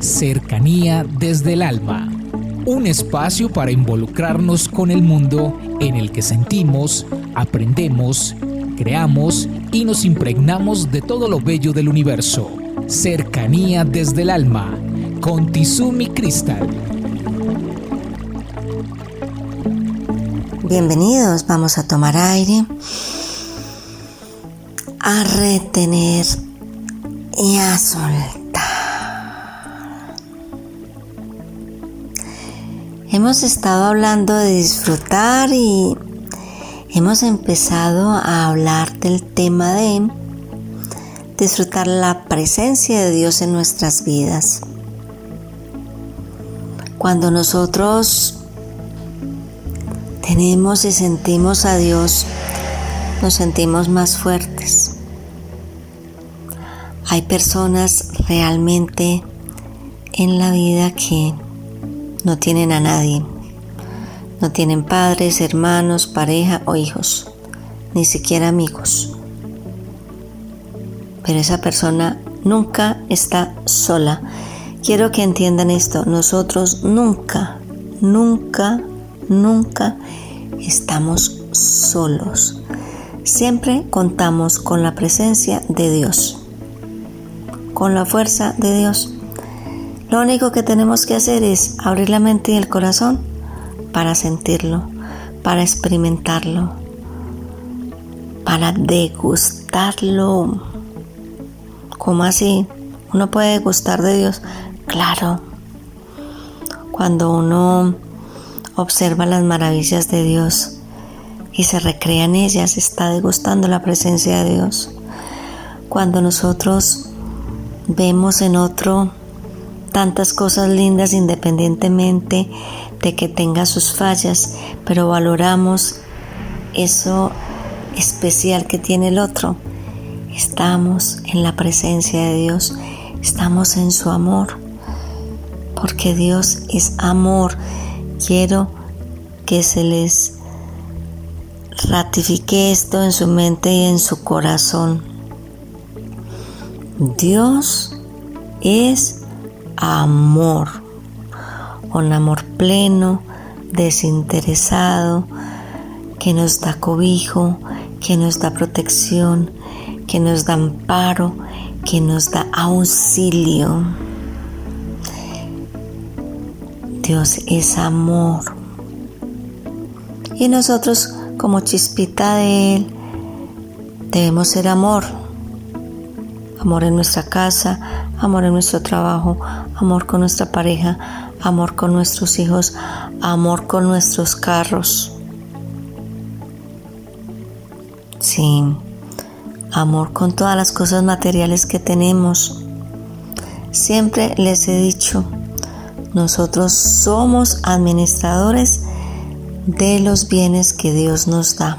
Cercanía desde el alma. Un espacio para involucrarnos con el mundo en el que sentimos, aprendemos, creamos y nos impregnamos de todo lo bello del universo. Cercanía desde el alma. Con Tizumi Crystal. Bienvenidos, vamos a tomar aire, a retener y a soltar. Hemos estado hablando de disfrutar y hemos empezado a hablar del tema de disfrutar la presencia de Dios en nuestras vidas. Cuando nosotros tenemos y sentimos a Dios, nos sentimos más fuertes. Hay personas realmente en la vida que no tienen a nadie. No tienen padres, hermanos, pareja o hijos, ni siquiera amigos. Pero esa persona nunca está sola. Quiero que entiendan esto. Nosotros nunca, nunca, nunca estamos solos. Siempre contamos con la presencia de Dios, con la fuerza de Dios. Lo único que tenemos que hacer es abrir la mente y el corazón para sentirlo, para experimentarlo, para degustarlo. ¿Cómo así? ¿Uno puede degustar de Dios? Claro. Cuando uno observa las maravillas de Dios y se recrea en ellas, está degustando la presencia de Dios. Cuando nosotros vemos en otro tantas cosas lindas independientemente de que tenga sus fallas, pero valoramos eso especial que tiene el otro. Estamos en la presencia de Dios, estamos en su amor, porque Dios es amor Quiero que se les ratifique esto en su mente y en su corazón. Dios es amor, un amor pleno, desinteresado, que nos da cobijo, que nos da protección, que nos da amparo, que nos da auxilio. Dios es amor. Y nosotros como chispita de Él debemos ser amor. Amor en nuestra casa, amor en nuestro trabajo, amor con nuestra pareja, amor con nuestros hijos, amor con nuestros carros. Sí, amor con todas las cosas materiales que tenemos. Siempre les he dicho, nosotros somos administradores de los bienes que Dios nos da.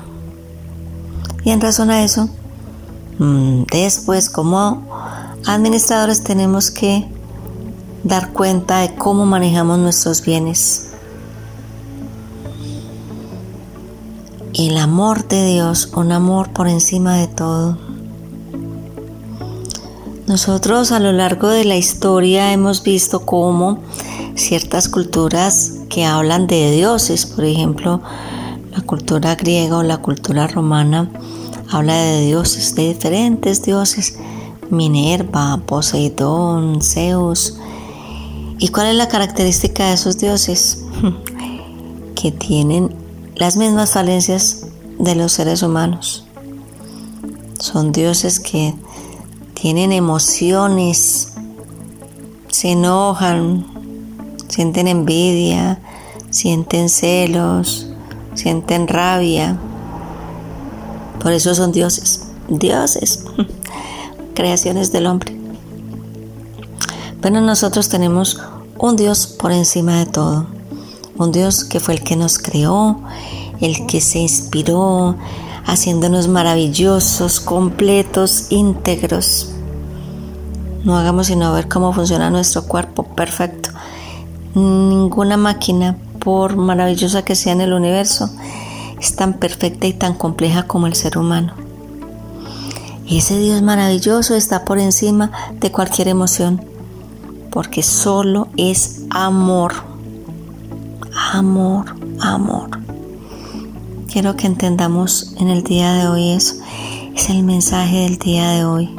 Y en razón a eso, después como administradores tenemos que dar cuenta de cómo manejamos nuestros bienes. El amor de Dios, un amor por encima de todo. Nosotros a lo largo de la historia hemos visto cómo ciertas culturas que hablan de dioses, por ejemplo, la cultura griega o la cultura romana habla de dioses, de diferentes dioses, Minerva, Poseidón, Zeus. ¿Y cuál es la característica de esos dioses? que tienen las mismas falencias de los seres humanos. Son dioses que tienen emociones, se enojan, sienten envidia, sienten celos, sienten rabia. Por eso son dioses, dioses, creaciones del hombre. Pero nosotros tenemos un Dios por encima de todo, un Dios que fue el que nos creó, el que se inspiró, haciéndonos maravillosos, completos, íntegros. No hagamos sino ver cómo funciona nuestro cuerpo. Perfecto. Ninguna máquina, por maravillosa que sea en el universo, es tan perfecta y tan compleja como el ser humano. ese Dios maravilloso está por encima de cualquier emoción, porque solo es amor. Amor, amor. Quiero que entendamos en el día de hoy eso. Es el mensaje del día de hoy.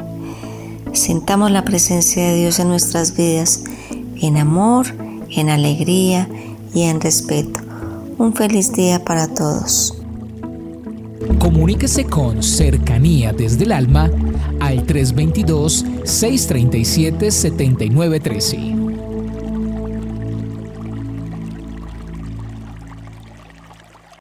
Sintamos la presencia de Dios en nuestras vidas, en amor, en alegría y en respeto. Un feliz día para todos. Comuníquese con Cercanía desde el Alma al 322-637-7913.